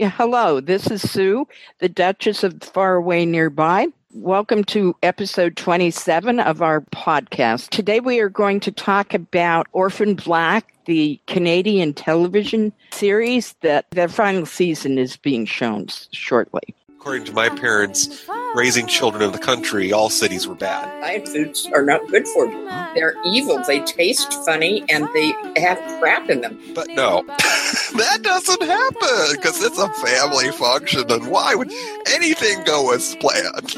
Hello, this is Sue, the Duchess of Far Away Nearby. Welcome to episode 27 of our podcast. Today we are going to talk about Orphan Black, the Canadian television series that their final season is being shown shortly. According to my parents, raising children in the country, all cities were bad. Diet foods are not good for you. They're evil. They taste funny and they have crap in them. But no, that doesn't happen because it's a family function. And why would anything go as planned?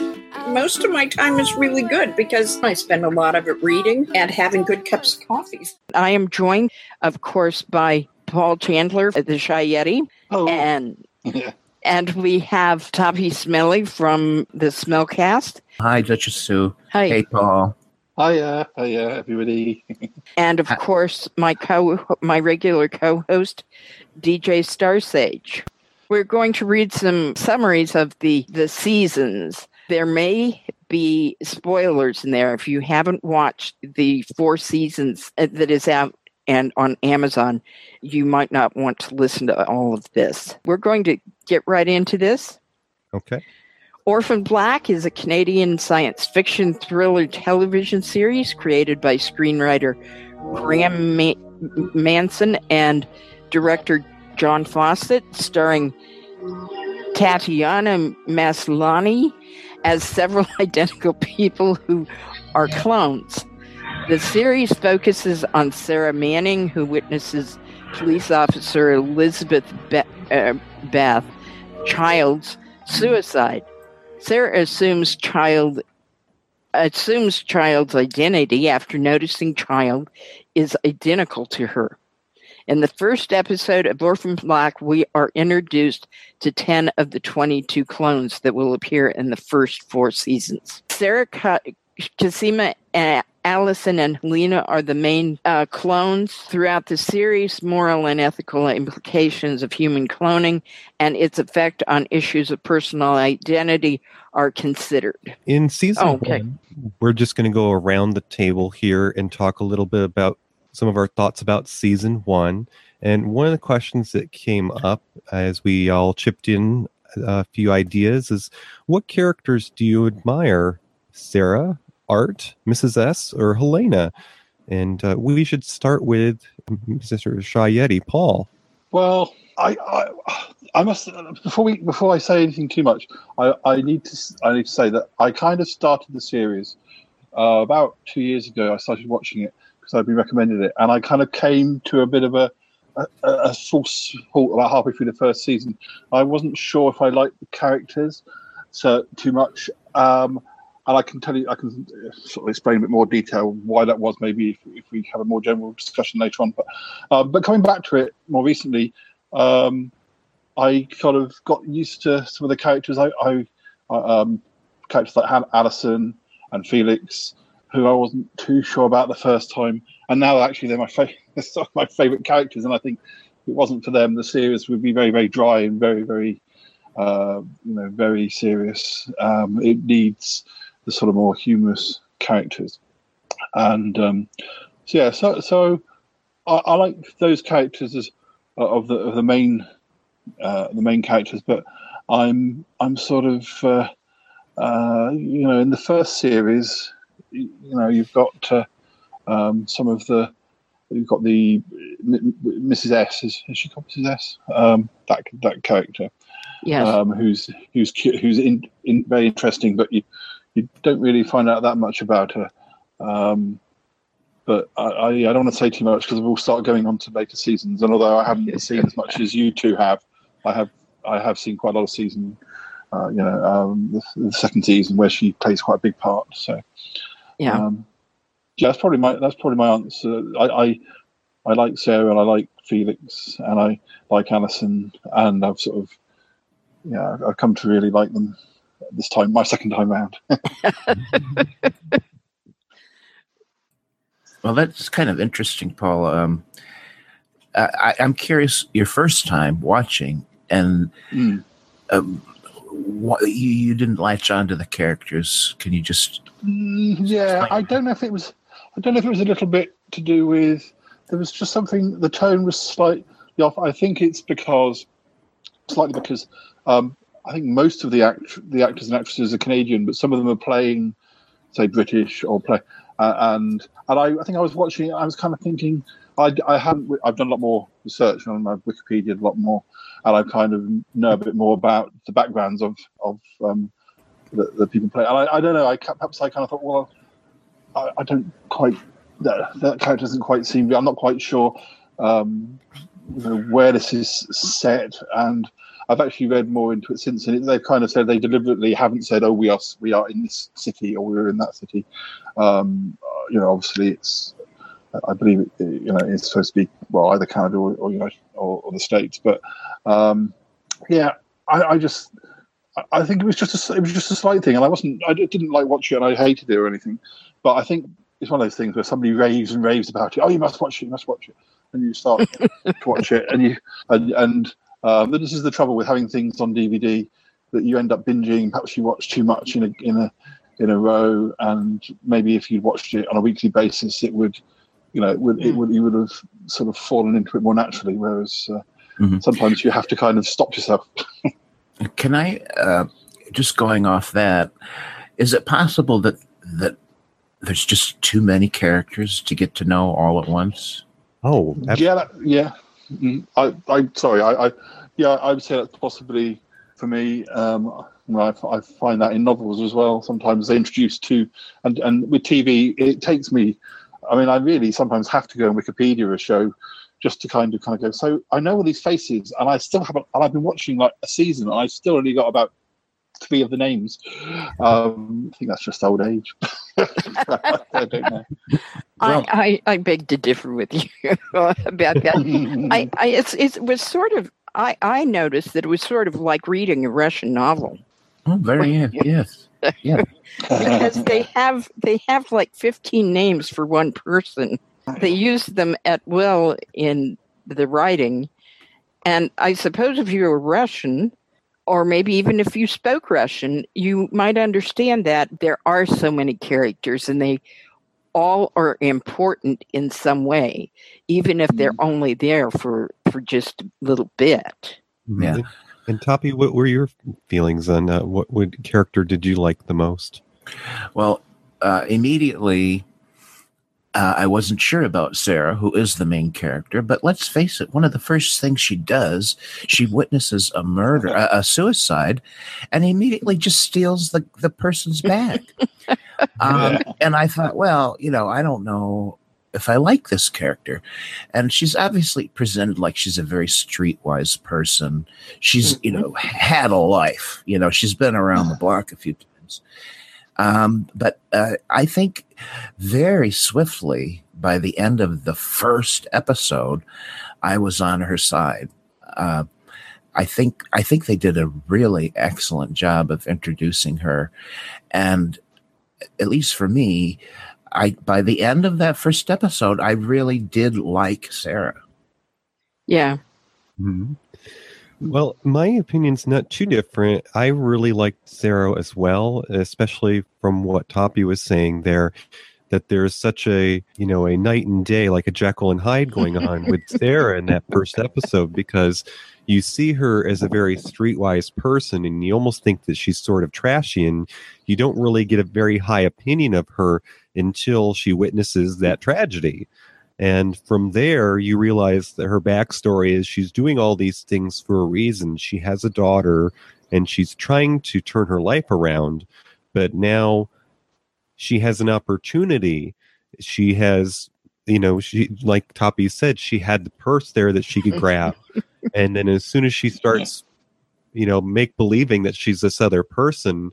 Most of my time is really good because I spend a lot of it reading and having good cups of coffee. I am joined, of course, by Paul Chandler at the Shy Yeti. Oh. And and we have Toppie Smellie from the Smellcast. Hi, Duchess Sue. Hi. Hey, Paul. Hiya, hiya, everybody. And of course, my co my regular co-host, DJ Starsage. We're going to read some summaries of the the seasons. There may be spoilers in there if you haven't watched the four seasons uh, that is out and on Amazon. You might not want to listen to all of this. We're going to get right into this. Okay. Orphan Black is a Canadian science fiction thriller television series created by screenwriter Graeme Ma- Manson and director John Fawcett, starring Tatiana Maslany as several identical people who are clones. The series focuses on Sarah Manning, who witnesses police officer Elizabeth Be- uh, Beth Child's suicide. Sarah assumes child assumes child's identity after noticing child is identical to her. In the first episode of Orphan Black, we are introduced to 10 of the 22 clones that will appear in the first four seasons. Sarah Ka- Cosima, uh, Alison, and Helena are the main uh, clones throughout the series. Moral and ethical implications of human cloning and its effect on issues of personal identity are considered. In season Oh, okay. one, we're just going to go around the table here and talk a little bit about some of our thoughts about season one. And one of the questions that came up as we all chipped in a few ideas is what characters do you admire? Sarah, Art, Mrs. S, or Helena? And uh, we should start with Mr. Shy Paul. Well, I, I, I must before we before I say anything too much, I, I need to I need to say that I kind of started the series uh, about two years ago. I started watching it because I'd been recommended it, and I kind of came to a bit of a a, a false halt about halfway through the first season. I wasn't sure if I liked the characters so too much. Um, and I can tell you, I can sort of explain a bit more detail why that was. Maybe if, if we have a more general discussion later on. But uh, but coming back to it more recently, um, I kind of got used to some of the characters. I, I um, characters like Alison and Felix, who I wasn't too sure about the first time, and now actually they're my fa- they're of my favorite characters. And I think if it wasn't for them, the series would be very very dry and very very uh, you know very serious. Um, it needs the sort of more humorous characters, and um, so yeah, so so I, I like those characters as uh, of the of the main uh, the main characters, but I'm I'm sort of uh, uh, you know in the first series, you know you've got uh, um, some of the you've got the Mrs S is, is she called Mrs S? Um, that that character. Yes. um, who's who's who's in, in very interesting, but you you don't really find out that much about her. Um, but I, I, I don't want to say too much because we'll start going on to later seasons. And although I haven't seen as much as you two have, I have I have seen quite a lot of season. Uh, you know, um, the, the second season where she plays quite a big part. So yeah. um, yeah, that's probably my that's probably my answer. I, I I like Sarah and I like Felix and I like Alison and I've sort of yeah I've come to really like them this time my second time round. Well, that's kind of interesting, Paul. Um, I, I'm curious, your first time watching, and Mm. um, what, you, you didn't latch on to the characters. Can you just? Mm, yeah, I don't know if it was. I don't know if it was a little bit to do with. There was just something. The tone was slightly off. I think it's because slightly because um, I think most of the act the actors and actresses are Canadian, but some of them are playing, say, British or play. Uh, and and I, I think I was watching. I was kind of thinking. I, I haven't. I've done a lot more research on my Wikipedia, a lot more, and I kind of know a bit more about the backgrounds of of um, the, the people play. And I, I don't know. I perhaps I kind of thought, well, I, I don't quite. That, that character doesn't quite seem. I'm not quite sure um, you know, where this is set, and I've actually read more into it since, and they've kind of said they deliberately haven't said, "Oh, we are we are in this city or we're in that city." Um, you know, obviously, it's I believe it, you know it's supposed to be well either Canada or, or you know or, or, the states, but um, yeah, I, I just I think it was just a, it was just a slight thing, and I wasn't I didn't like watch it, and I hated it or anything, but I think it's one of those things where somebody raves and raves about it. Oh, you must watch it, you must watch it and you start to watch it, and you and and um, this is the trouble with having things on DVD that you end up binging. Perhaps you watch too much in a in a in a row, and maybe if you'd watched it on a weekly basis, it would, you know, it would it would you would have sort of fallen into it more naturally. Whereas uh, mm-hmm. sometimes you have to kind of stop yourself. Can I uh, just going off that? Is it possible that that there's just too many characters to get to know all at once? Oh, yeah, that, yeah. Mm, I, I, sorry, I, I, yeah, I would say that's possibly for me. Um, I, I find that in novels as well. Sometimes they introduce two, and and with TV, it takes me. I mean, I really sometimes have to go on Wikipedia a show just to kind of kind of go. So I know all these faces, and I still haven't. And I've been watching like a season, and I've still only got about three of the names. Um, I think that's just old age. I don't know. I, I, I beg to differ with you about that. I, I it's, it was sort of I, I noticed that it was sort of like reading a Russian novel. Oh, very yes, yeah. because they have they have like fifteen names for one person. They use them at will in the writing, and I suppose if you're a Russian, or maybe even if you spoke Russian, you might understand that there are so many characters and they all are important in some way, even if they're mm-hmm. only there for, for just a little bit. Mm-hmm. Yeah. And Toppie, what were your feelings on uh, what, what character did you like the most? Well, uh, immediately uh, I wasn't sure about Sarah, who is the main character, but let's face it, one of the first things she does, she witnesses a murder, a, a suicide, and immediately just steals the, the person's bag. um, and I thought, well, you know, I don't know if I like this character. And she's obviously presented like she's a very streetwise person. She's, you mm-hmm. know, had a life, you know, she's been around the block a few times. Um, but uh, I think very swiftly, by the end of the first episode, I was on her side. Uh, I think I think they did a really excellent job of introducing her, and at least for me, I by the end of that first episode, I really did like Sarah. Yeah. Mm-hmm. Well, my opinion's not too different. I really liked Sarah as well, especially from what Toppie was saying there, that there's such a, you know, a night and day, like a Jekyll and Hyde going on with Sarah in that first episode, because you see her as a very streetwise person and you almost think that she's sort of trashy and you don't really get a very high opinion of her until she witnesses that tragedy. And from there, you realize that her backstory is she's doing all these things for a reason. She has a daughter and she's trying to turn her life around, but now she has an opportunity. She has, you know, she, like Toppie said, she had the purse there that she could grab. and then as soon as she starts, you know, make believing that she's this other person,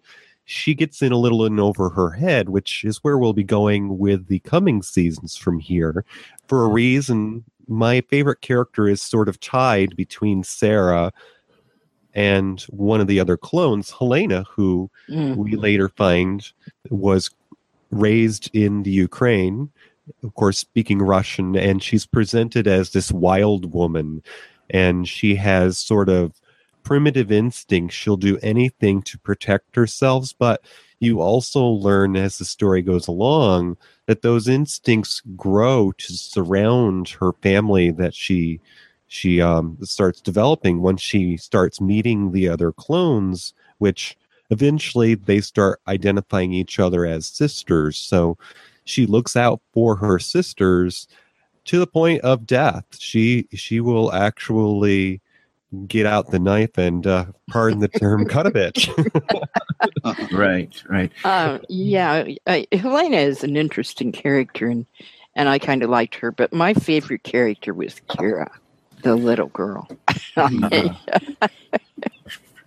she gets in a little in over her head, which is where we'll be going with the coming seasons from here. For a reason, my favorite character is sort of tied between Sarah and one of the other clones, Helena, who mm. we later find was raised in the Ukraine, of course, speaking Russian, and she's presented as this wild woman. And she has sort of primitive instincts. She'll do anything to protect herself, but you also learn as the story goes along that those instincts grow to surround her family that she she um, starts developing once she starts meeting the other clones, which eventually they start identifying each other as sisters. So she looks out for her sisters to the point of death. She she will actually get out the knife and uh, pardon the term, cut a bitch. right, right. Uh, yeah, uh, Helena is an interesting character, and and I kind of liked her. But my favorite character was Kira, the little girl.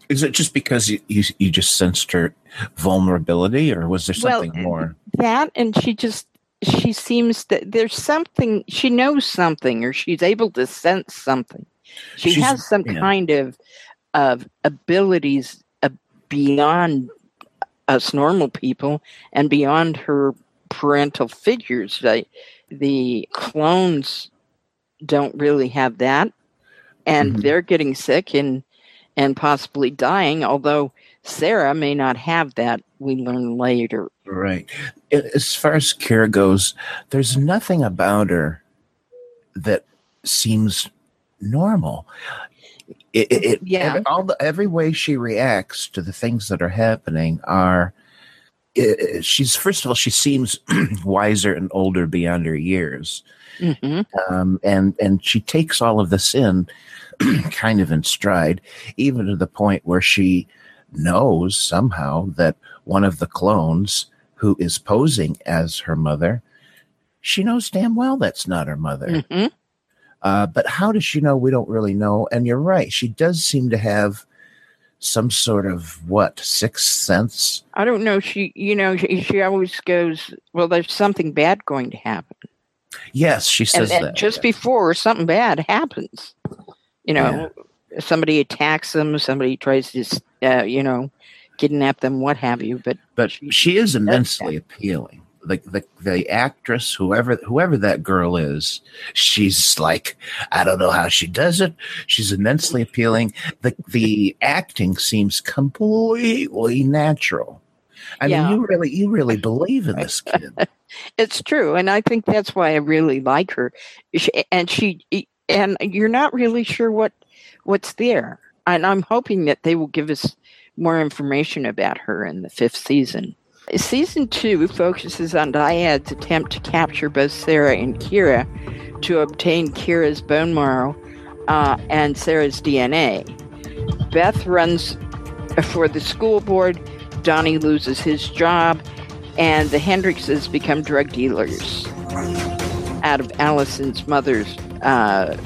Is it just because you, you, you just sensed her vulnerability, or was there Well, something more? that, and she just she seems that there's something she knows something, or she's able to sense something. She She's- has some yeah. kind of of abilities uh, beyond us normal people and beyond her parental figures. Like, the clones don't really have that, and Mhm. they're getting sick and and possibly dying. Although Sarah may not have that, we learn later. Right. As far as Kira goes, there's nothing about her that seems normal. It, it, it- Yeah. every, all the every way she reacts to the things that are happening are. i- i- she's first of all, she seems wiser and older beyond her years, hmm um, and and she takes all of this in, kind of in stride, even to the point where she knows somehow that one of the clones who is posing as her mother, she knows damn well that's not her mother. hmm Uh, but how does she know? We don't really know. And you're right. She does seem to have some sort of what sixth sense. I don't know. She, you know, she, she always goes, "Well, there's something bad going to happen," Yes, she says and that. just yeah. before something bad happens, you know, somebody attacks them, somebody tries to, uh, you know, kidnap them, what have you. But but she- she is that. immensely appealing. The, the the actress, whoever whoever that girl is, she's like I don't know how she does it. She's immensely appealing. The the acting seems completely natural. I Yeah. mean, you really you really believe in this kid. it's true, and I think that's why I really like her. She, and she, and you're not really sure what what's there, and I'm hoping that they will give us more information about her in the fifth season. Season two focuses on Dyad's attempt to capture both Sarah and Kira to obtain Kira's bone marrow uh, and Sarah's DNA. Beth runs for the school board. Donnie loses his job, and the Hendrixes become drug dealers out of Alison's mother's uh,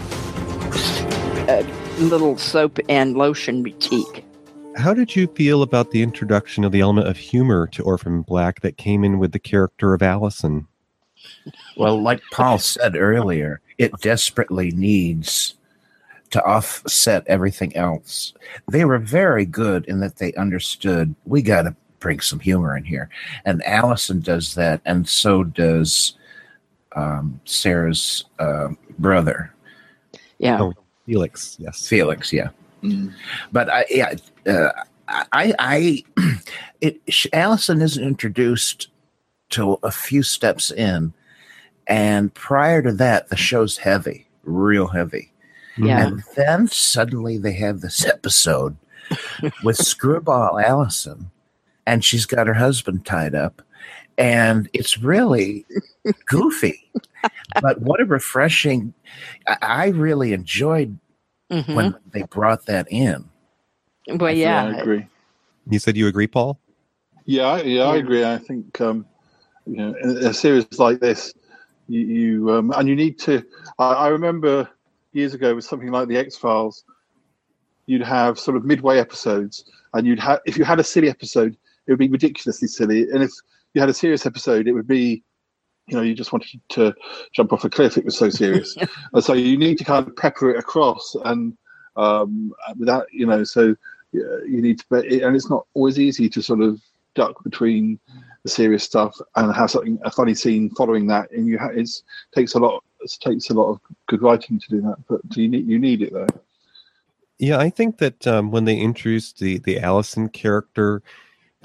uh, little soap and lotion boutique. How did you feel about the introduction of the element of humor to Orphan Black that came in with the character of Alison? Well, like Paul said earlier, it desperately needs to offset everything else. They were very good in that they understood we got to bring some humor in here. And Alison does that, and so does um, Sarah's uh, brother, Yeah. Oh. Felix, yes. Felix. Yeah. But I, yeah, uh, I, I, it, Alison isn't introduced till a few steps in, and prior to that, the show's heavy, real heavy. Yeah. And then suddenly they have this episode with Screwball Alison, and she's got her husband tied up, and it's really goofy. but what a refreshing! I, I really enjoyed Mhm. when they brought that in. well, I yeah. I agree. You said you agree, Paul? Yeah, I- yeah, I agree. I think um, you know, in a series like this, you, you um, and you need to. I, I remember years ago with something like the X Files, you'd have sort of midway episodes, and you'd have if you had a silly episode, it would be ridiculously silly, and if you had a serious episode, it would be. You know, you just wanted to jump off a cliff. It was so serious, and so you need to kind of pepper it across, and um, without you know, so you need to. And it's not always easy to sort of duck between the serious stuff and have something a funny scene following that and you ha- it's takes a lot it takes a lot of good writing to do that but you need you need it though Yeah, I think that um, when they introduced the the Alison character,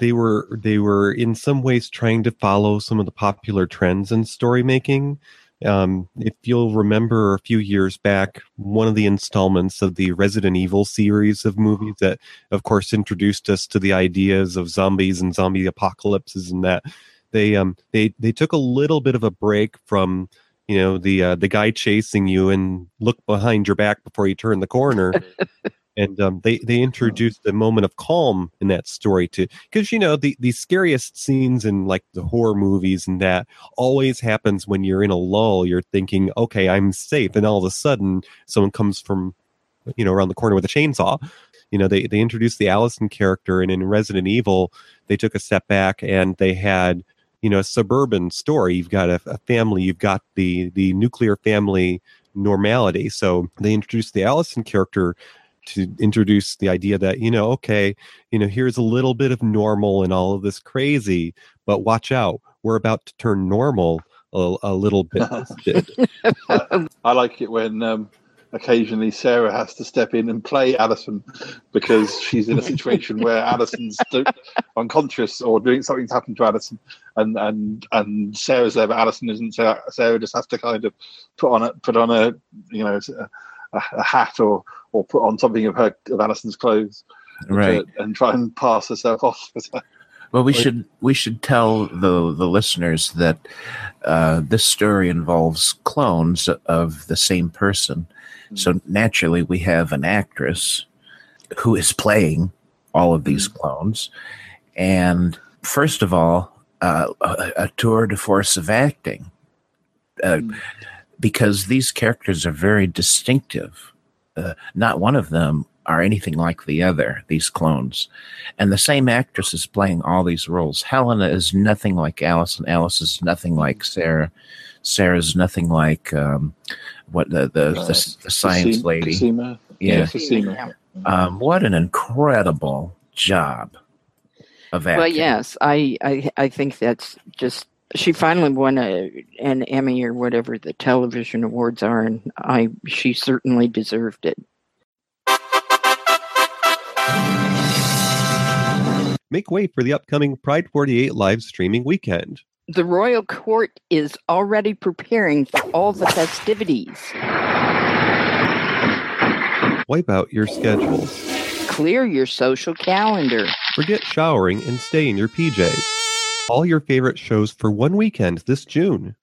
they were they were in some ways trying to follow some of the popular trends in story making, Um, if you'll remember a few years back, one of the installments of the Resident Evil series of movies that, of course, introduced us to the ideas of zombies and zombie apocalypses and that they um they they took a little bit of a break from you know the uh, the guy chasing you and look behind your back before you turn the corner and um, they they introduced the moment of calm in that story too because you know the the scariest scenes in like the horror movies and that always happens when you're in a lull. You're thinking okay i'm safe and all of a sudden someone comes from you know around the corner with a chainsaw. You know they they introduced the allison character and in resident evil they took a step back and they had you know a suburban story. You've got a, a family you've got the the nuclear family normality. So they introduced the allison character to introduce the idea that you know okay you know here's a little bit of normal and all of this crazy but watch out we're about to turn normal a, a little bit I, I like it when um, occasionally Sarah has to step in and play Alison because she's in a situation where Alison's unconscious or doing something's happened to Alison, and and and Sarah's there, but Alison isn't. So Sarah just has to kind of put on a put on a you know a, a hat or or put on something of her of Alison's clothes, Right. to- and try and pass herself off. as Well, we Like- should we should tell the the listeners that uh, this story involves clones of the same person. So naturally, we have an actress who is playing all of these clones, and first of all, uh, a, a tour de force of acting, uh, because these characters are very distinctive. Uh, not one of them are anything like the other. These clones and the same actress is playing all these roles. Helena is nothing like Alice, and Alice is nothing like Sarah. Sarah's nothing like um, what the the, the, the science Cosima- lady. Cosima. Yeah. Cosima. Um, what an incredible job of acting. Well, yes, I, I I think that's just she finally won a an Emmy or whatever the television awards are, and I she certainly deserved it. make way for the upcoming pride 48 live streaming weekend The royal court is already preparing for all the festivities. wipe out your schedules Clear your social calendar. forget showering and stay in your pjs all your favorite shows for one weekend this june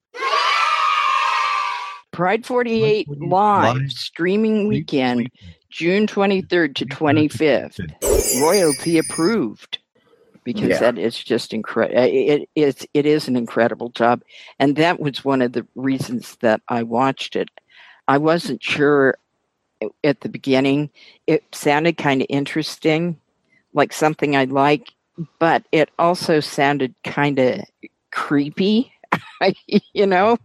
Pride 48 Pride 48 live live streaming weekend, June 23rd to 25th. Royalty approved. Because Yeah. that is just incredible. Uh, it is it is an incredible job, and that was one of the reasons that I watched it. I wasn't sure at the beginning. It sounded kind of interesting, like something I'd like, but it also sounded kind of creepy. you know,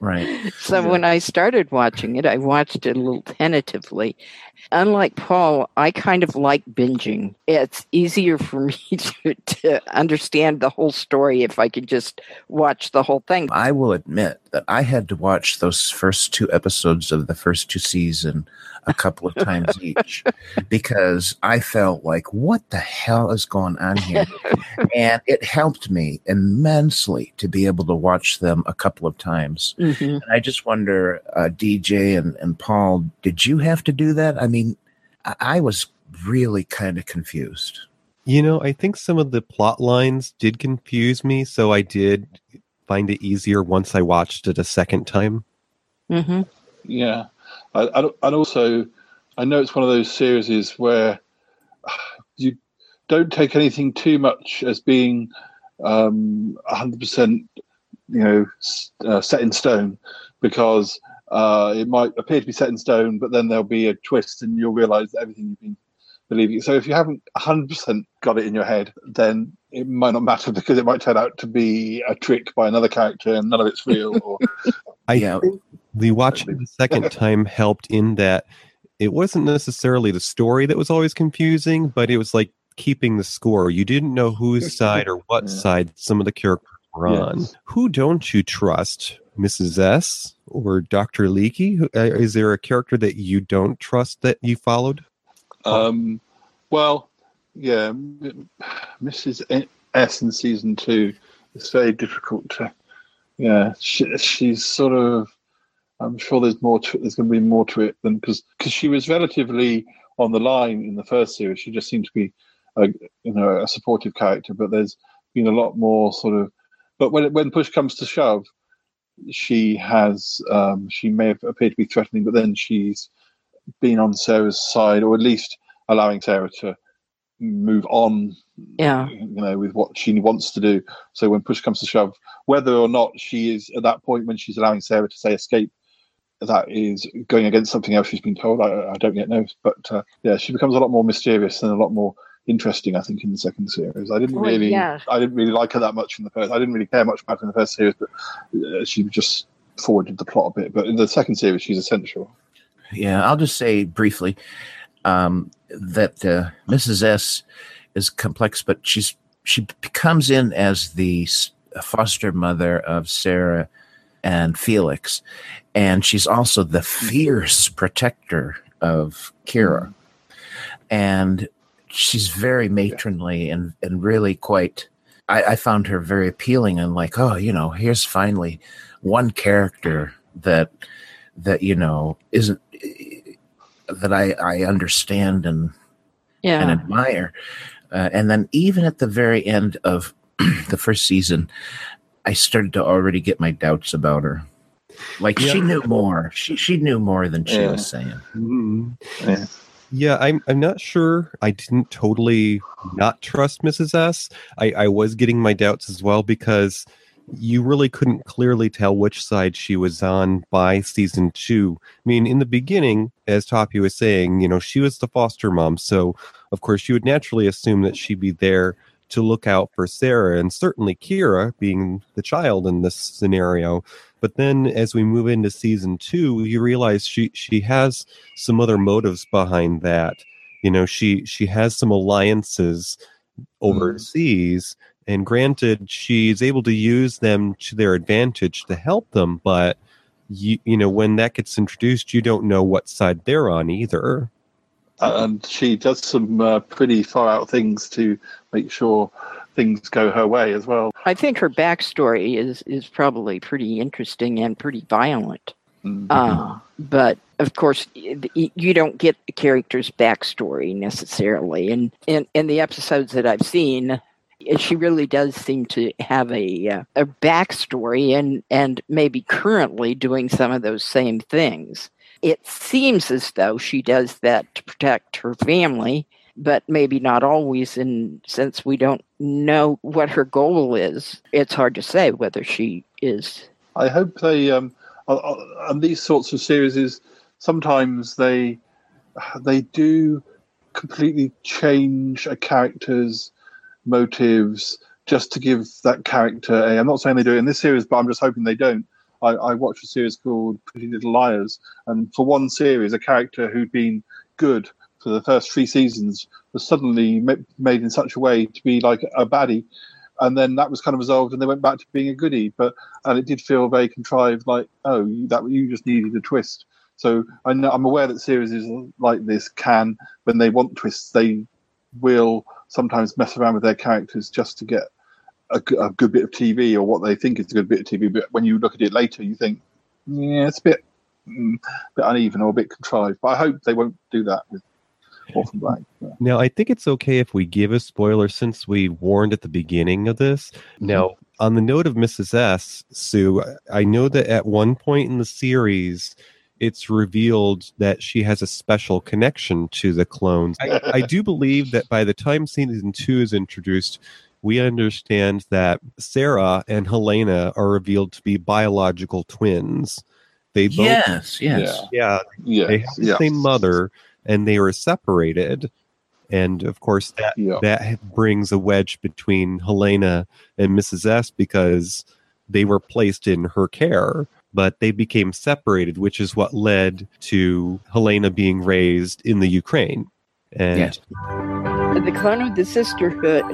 right. so Yeah. when I started watching it, I watched it a little tentatively. Unlike Paul, I kind of like binging. It's easier for me to, to understand the whole story if I could just watch the whole thing. I will admit that I had to watch those first two episodes of the first two season a couple of times each because I felt like, what the hell is going on here? and it helped me immensely to be able to watch them a couple of times. Mhm. And I just wonder, uh, DJ and, and Paul, did you have to do that? I mean, I, I was really kind of confused. you know i think some of the plot lines did confuse me so i did find it easier once i watched it a second time Mhm. Yeah, I, I, and also I know it's one of those series where you don't take anything too much as being um, 100% you know uh, set in stone because uh, it might appear to be set in stone, but then there'll be a twist and you'll realize everything you've been believing. So if you haven't 100% got it in your head, then it might not matter because it might turn out to be a trick by another character and none of it's real. Or i Yeah. the watching the second time helped in that it wasn't necessarily the story that was always confusing but it was like keeping the score you didn't know whose side or what Yeah. side some of the characters were on Yes. who don't you trust mrs s or dr Leekie Who- uh, is there a character that you don't trust that you followed Um, well, yeah, Mrs. S in season two. is very difficult to yeah, she, she's sort of. I'm sure there's more. To, there's going to be more to it than because because she was relatively on the line in the first series. She just seemed to be, a, you know, a supportive character. But there's been a lot more sort of. But when when push comes to shove, she has um, she may have appeared to be threatening, but then she's been on Sarah's side, or at least allowing Sarah to move on. Yeah. You know, with what she wants to do. So when push comes to shove, whether or not she is at that point when she's allowing Sarah to say escape, that is going against something else she's been told. I, I don't yet know, but uh, yeah, she becomes a lot more mysterious and a lot more interesting. I think in the second series, I didn't Well, really, yeah. I didn't really like her that much in the first. I didn't really care much about her in the first series, but uh, she just forwarded the plot a bit. But in the second series, she's essential. Yeah, I'll just say briefly um, that uh, Mrs. S is complex, but she's she comes in as the foster mother of Sarah and Felix, and she's also the fierce protector of Kira, and she's very matronly and and really quite. I, I found her very appealing and like, oh, you know, here's finally one character that that you know isn't that I I understand and yeah. and admire. Uh, and then even at the very end of the first season, I started to already get my doubts about her. Like she knew more. She she knew more than she Yeah. was saying. Mhm. Yeah. Yeah, I'm I'm not sure. I didn't totally not trust Mrs. S. I, I was getting my doubts as well because you really couldn't clearly tell which side she was on by season two. I mean, in the beginning, as Toppie was saying, you know, she was the foster mom, so of course you would naturally assume that she'd be there to look out for Sarah and certainly Kira being the child in this scenario. But then as we move into season two, you realize she she has some other motives behind that. You know, she she has some alliances mm-hmm. overseas, and granted, she's able to use them to their advantage to help them. But you you know, when that gets introduced, you don't know what side they're on either. and she does some uh, pretty far out things to make sure things go her way as well. I think her backstory is is probably pretty interesting and pretty violent. Mm. Uh, but of course, you don't get the character's backstory necessarily. And in, in the episodes that I've seen, she really does seem to have a uh, a backstory and and maybe currently doing some of those same things. It seems as though she does that to protect her family, but maybe not always. And since we don't know what her goal is, it's hard to say whether she is. I hope they um, and these sorts of series is sometimes they they do completely change a character's motives just to give that character a. I'm not saying they do it in this series, but I'm just hoping they don't. I, I watched a series called Pretty Little Liars, and for one series, a character who'd been good for the first three seasons was suddenly made in such a way to be like a baddie, and then that was kind of resolved, and they went back to being a goodie. But and it did feel very contrived, like oh, that you just needed a twist. So I know, I'm aware that series like this can, when they want twists, they will sometimes mess around with their characters just to get a good bit of TV or what they think is a good bit of TV. But when you look at it later, you think, yeah, it's a bit, mm, bit uneven or a bit contrived. But I hope they won't do that with Orphan Black. Yeah. Now, I think it's okay if we give a spoiler since we warned at the beginning of this. Now, on the note of Mrs. S, Sue, I know that at one point in the series, it's revealed that she has a special connection to the clones. I, I do believe that by the time season two is introduced, we understand that Sarah and Helena are revealed to be biological twins. They both, Yes, yes. yeah, Yeah. they have the yeah. same mother and they were separated and of course that Yeah. that brings a wedge between helena and mrs s because they were placed in her care but they became separated which is what led to helena being raised in the ukraine and Yes. The clone of the sisterhood,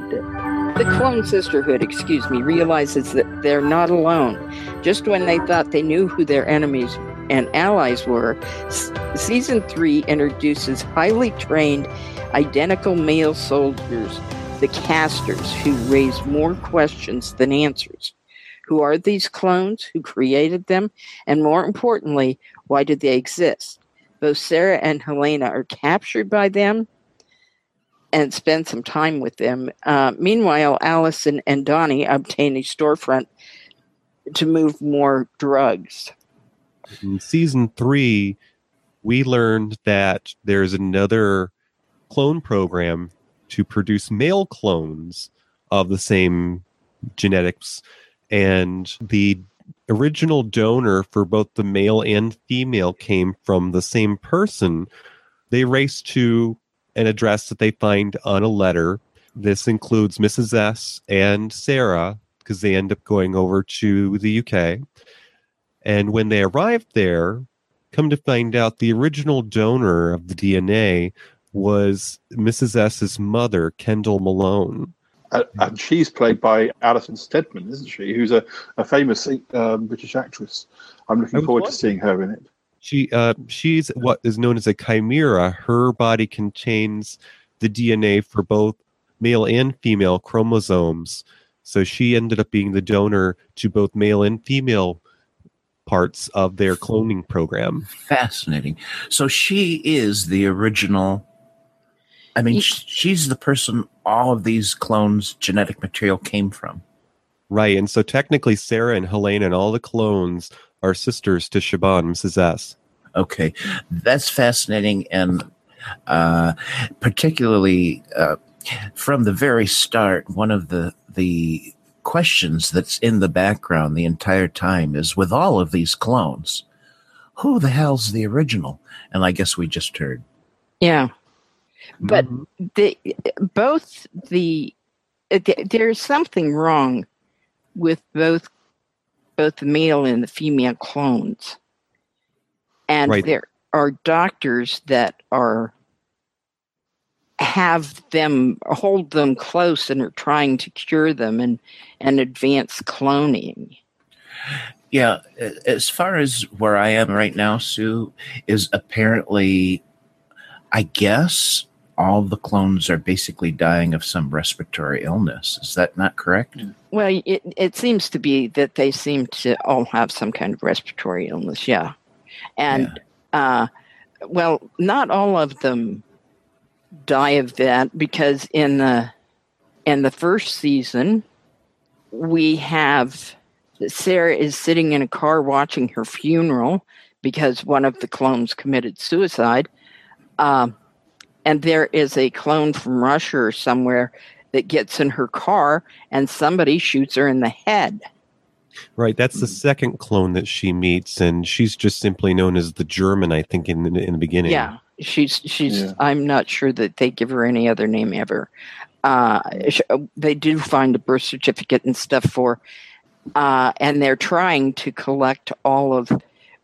the clone sisterhood, excuse me, realizes that they're not alone. Just when they thought they knew who their enemies and allies were, s- season three introduces highly trained, identical male soldiers, the Castors, who raise more questions than answers. Who are these clones? Who created them? And more importantly, why did they exist? Both Sarah and Helena are captured by them and spend some time with them. Uh, meanwhile, Alison and Donnie obtain a storefront to move more drugs. In season three, we learned that there's another clone program to produce male clones of the same genetics. And the original donor for both the male and female came from the same person. They race to an address that they find on a letter. This includes Mrs. S and Sarah because they end up going over to the UK. And when they arrived there, come to find out the original donor of the DNA was Mrs. S's mother, Kendall Malone. Uh, and she's played by Alison Steadman, isn't she? Who's a, a famous um, British actress. I'm looking forward to seeing her in it. She uh, she's what is known as a chimera. Her body contains the DNA for both male and female chromosomes. So she ended up being the donor to both male and female parts of their cloning program. Fascinating. So she is the original. I mean, she's the person all of these clones' genetic material came from. Right. And so technically, Sarah and Helena and all the clones are sisters to Siobhan, Mrs. S. Okay. That's fascinating. And uh, particularly uh, from the very start, one of the, the questions that's in the background the entire time is with all of these clones, who the hell's the original? And I guess we just heard. Yeah. But mm-hmm. the both the, the there's something wrong with both both the male and the female clones. And right. there are doctors that are have them hold them close and are trying to cure them and and advance cloning. Yeah, as far as where I am right now, Sue is apparently, I guess, all the clones are basically dying of some respiratory illness. Is that not correct? Well, it, it seems to be that they seem to all have some kind of respiratory illness, yeah. And, yeah. Uh, well, not all of them die of that because in the in the first season we have Sarah is sitting in a car watching her funeral because one of the clones committed suicide. Um, and there is a clone from Russia or somewhere that gets in her car and somebody shoots her in the head. Right, that's the second clone that she meets, and she's just simply known as the German, I think, in the, in the beginning. Yeah, she's she's. Yeah. I'm not sure that they give her any other name ever. Uh, they do find a birth certificate and stuff for, uh, and they're trying to collect all of.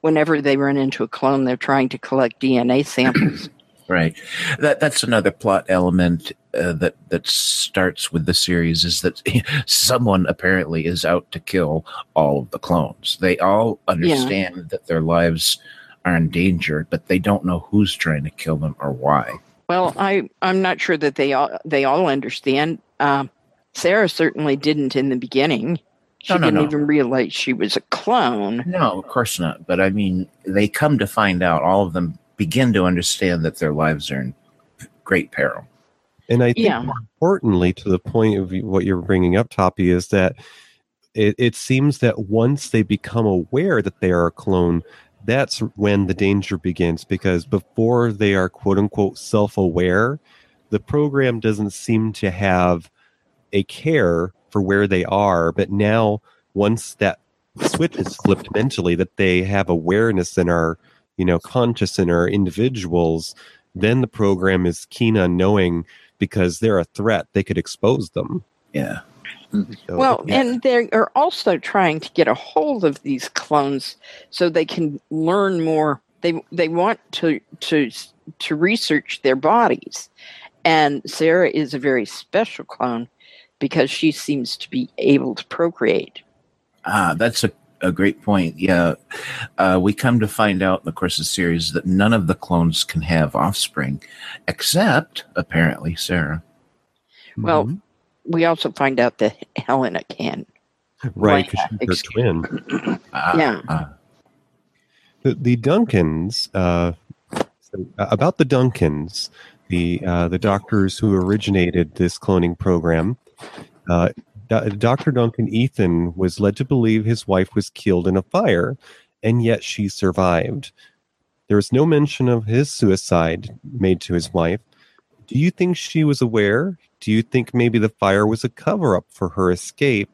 Whenever they run into a clone, they're trying to collect DNA samples. Right. That that's another plot element uh, that that starts with the series is that someone apparently is out to kill all of the clones. They all understand yeah. that their lives are endangered, but they don't know who's trying to kill them or why. Well, I I'm not sure that they all they all understand. Uh, Sarah certainly didn't in the beginning. She no, no, didn't no. even realize she was a clone. No, of course not. But I mean, they come to find out all of them begin to understand that their lives are in great peril. And I think yeah. more importantly, to the point of what you're bringing up, Toppie, is that it, it seems that once they become aware that they are a clone, that's when the danger begins because before they are quote unquote self aware, the program doesn't seem to have a care for where they are. But now, once that switch is flipped mentally, that they have awareness and are you know conscious in our individuals then the program is keen on knowing because they're a threat they could expose them. Yeah. So, well yeah. and they are also trying to get a hold of these clones so they can learn more. They they want to to to research their bodies. And sarah is a very special clone because she seems to be able to procreate. Ah that's a a great point. Yeah, uh, we come to find out in the course of the series that none of the clones can have offspring, except apparently Sarah. Well, mm-hmm. we also find out that Helena can. Right, because she's her twin. Ah, Yeah. ah. The, the Duncans, uh, so, uh, about the Duncans, the uh, the doctors who originated this cloning program. Do- Dr. Duncan Ethan was led to believe his wife was killed in a fire, and yet she survived. There is no mention of his suicide made to his wife. Do you think she was aware? Do you think maybe the fire was a cover up for her escape?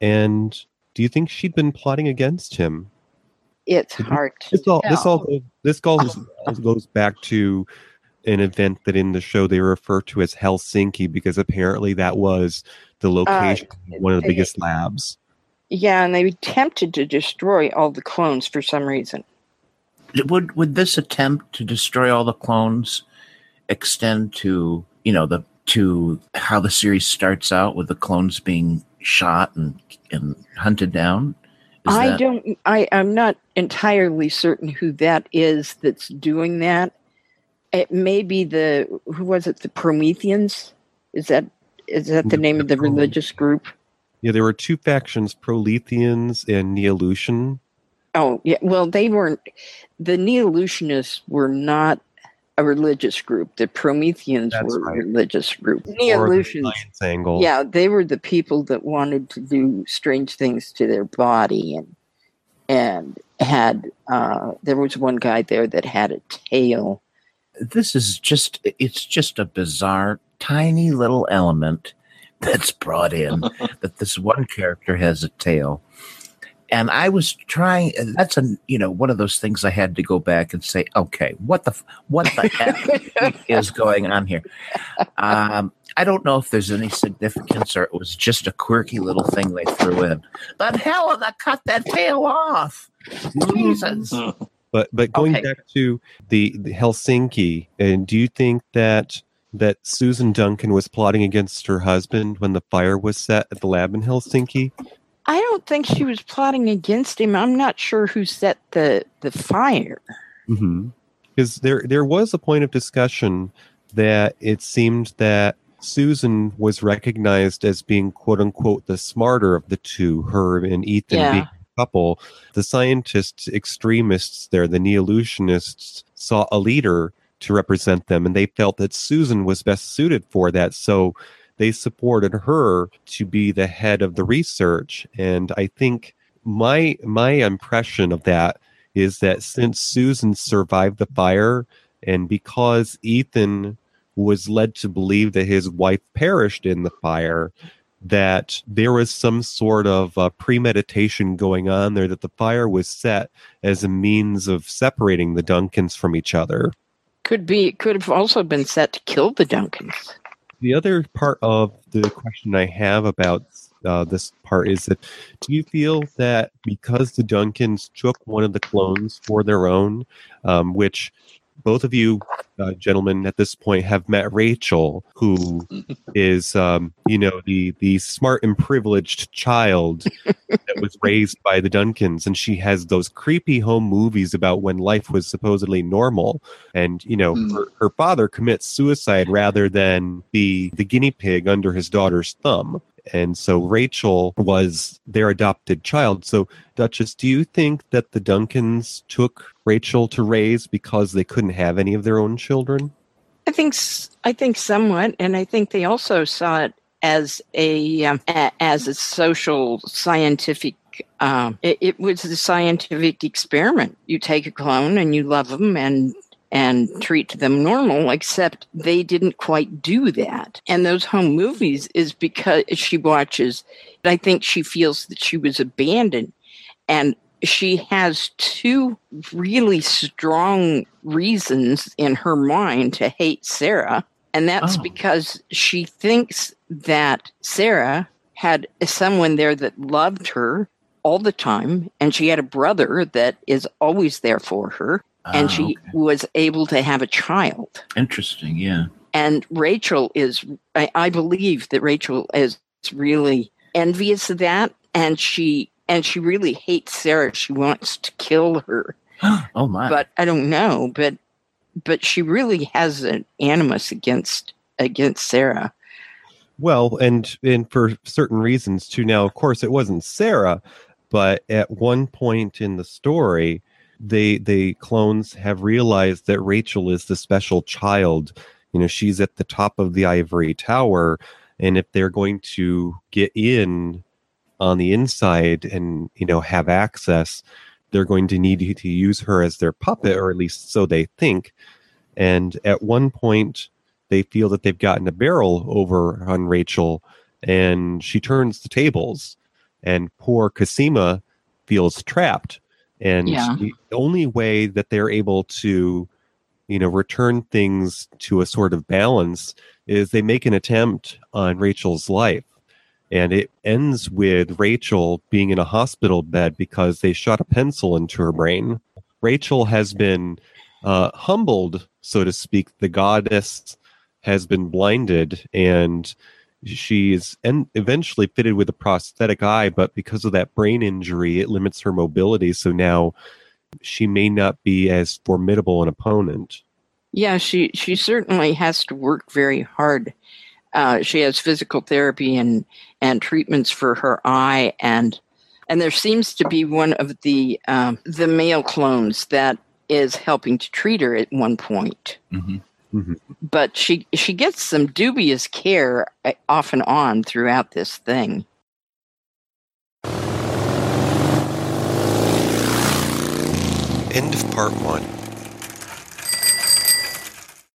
And do you think she'd been plotting against him? It's hard This all this all this goes oh. goes back to an event that in the show they refer to as Helsinki because apparently that was the uh, location of one of the they- biggest labs. Yeah, and they attempted to destroy all the clones for some reason. Would would this attempt to destroy all the clones extend to you know the to how the series starts out with the clones being shot and and hunted down? Is I that- don't. I I'm not entirely certain who that is that's doing that. It may be the who was it? The Prometheans. Is that is that the name of the religious group? Yeah, there were two factions, Proletheans and Neolution. Oh yeah. Well, they weren't. The Neolutionists were not a religious group. The Prometheans That's were right. a religious group. or the angle. Yeah, they were the people that wanted to do strange things to their body and and had uh there was one guy there that had a tail. This is just it's just a bizarre tiny little element that's brought in that this one character has a tail. And i was trying that's a you know one of those things i had to go back and say okay what the f- what the heck is going on here? Um i don't know if there's any significance or it was just a quirky little thing they threw in. But hell cut that tail off. Jesus But but going Okay. back to the, the Helsinki, and do you think that that Susan Duncan was plotting against her husband when the fire was set at the lab in Helsinki? I don't think she was plotting against him. I'm not sure who set the the fire. Mm-hmm. Because there there was a point of discussion that it seemed that Susan was recognized as being quote unquote the smarter of the two, her and Ethan Yeah. being couple. The scientists, extremists there, the Neolutionists, saw a leader to represent them, and they felt that Susan was best suited for that. So they supported her to be the head of the research. And I think my my impression of that is that since Susan survived the fire, and because Ethan was led to believe that his wife perished in the fire, that there was some sort of uh, premeditation going on there, that the fire was set as a means of separating the Duncans from each other. Could be could have also been set to kill the Duncans. The other part of the question I have about uh, this part is that do you feel that because the Duncans took one of the clones for their own, um, which both of you uh, gentlemen at this point have met Rachel, who is, um, you know, the the smart and privileged child that was raised by the Duncans, and she has those creepy home movies about when life was supposedly normal, and you know, Mm. her, her father commits suicide rather than be the guinea pig under his daughter's thumb. And so Rachel was their adopted child. So, Duchess, do you think that the Duncans took Rachel to raise because they couldn't have any of their own children? I think I think somewhat, and I think they also saw it as a, um, a as a social scientific. Um, it, it was a scientific experiment. You take a clone and you love them and and treat them normal, except they didn't quite do that. And those home movies is because she watches. I think she feels that she was abandoned, and she has two really strong reasons in her mind to hate Sarah. And that's Oh. because she thinks that Sarah had someone there that loved her all the time. And she had a brother that is always there for her. And Ah, she okay. was able to have a child. interesting yeah And Rachel is, I, I believe that Rachel is really envious of that. And she, and she really hates Sarah. She wants to kill her oh my but I don't know. But but she really has an animus against against Sarah. Well, and and for certain reasons too. Now, of course, it wasn't Sarah, but at one point in the story, they the clones have realized that Rachel is the special child. You know, she's at the top of the ivory tower, and if they're going to get in on the inside and you know have access, they're going to need to use her as their puppet, or at least so they think. And at one point, they feel that they've gotten a barrel over on Rachel, and she turns the tables, and poor Cosima feels trapped. And Yeah. the only way that they're able to, you know, return things to a sort of balance is they make an attempt on Rachel's life. And it ends with Rachel being in a hospital bed because they shot a pencil into her brain. Rachel has been uh, humbled, so to speak. The goddess has been blinded, and she is en- eventually fitted with a prosthetic eye. But because of that brain injury, it limits her mobility. So now she may not be as formidable an opponent. Yeah, she she certainly has to work very hard. Uh, she has physical therapy and and treatments for her eye, and and there seems to be one of the um, the male clones that is helping to treat her at one point. hmm But she she gets some dubious care uh, off and on throughout this thing. End of part one.